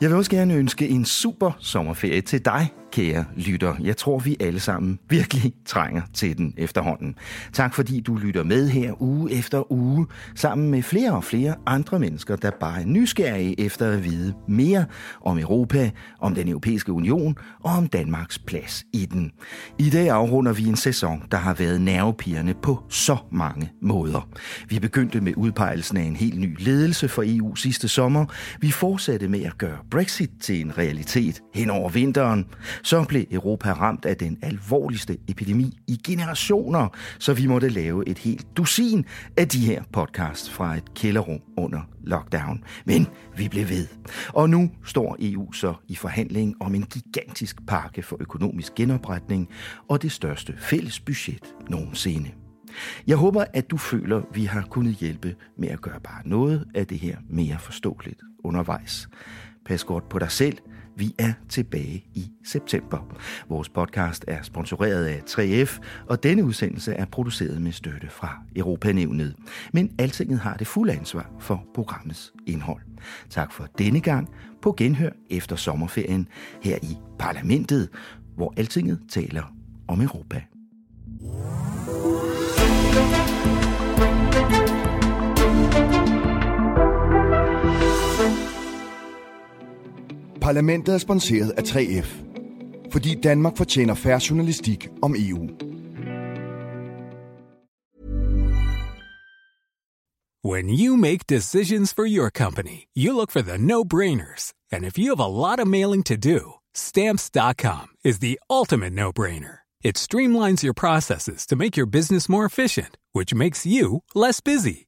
Jeg vil også gerne ønske en super sommerferie til dig, kære lytter. Jeg tror, vi alle sammen virkelig trænger til den efterhånden. Tak fordi du lytter med her uge efter uge, sammen med flere og flere andre mennesker, der bare er nysgerrige efter at vide mere om Europa, om den europæiske union og om Danmarks plads i den. I dag afrunder vi en sæson, der har været nervepirrende på så mange måder. Vi begyndte med udpegelsen af en helt ny ledelse for EU sidste sommer. Vi fortsatte med at gøre Brexit til en realitet hen over vinteren så blev Europa ramt af den alvorligste epidemi i generationer, så vi måtte lave et helt dusin af de her podcasts fra et kælderrum under lockdown. Men vi blev ved. Og nu står EU så i forhandling om en gigantisk pakke for økonomisk genopretning og det største fælles budget nogensinde. Jeg håber, at du føler, vi har kunnet hjælpe med at gøre bare noget af det her mere forståeligt undervejs. Pas godt på dig selv, vi er tilbage i september. Vores podcast er sponsoreret af 3F, og denne udsendelse er produceret med støtte fra Europanævnet. Men Altinget har det fulde ansvar for programmets indhold. Tak for denne gang på genhør efter sommerferien her i Parlamentet, hvor Altinget taler om Europa. Parlamentet er sponsoreret af 3F, fordi Danmark fortjener færre journalistik om EU. When you make decisions for your company, you look for the no-brainers. And if you have a lot of mailing to do, stamps.com is the ultimate no-brainer. It streamlines your processes to make your business more efficient, which makes you less busy.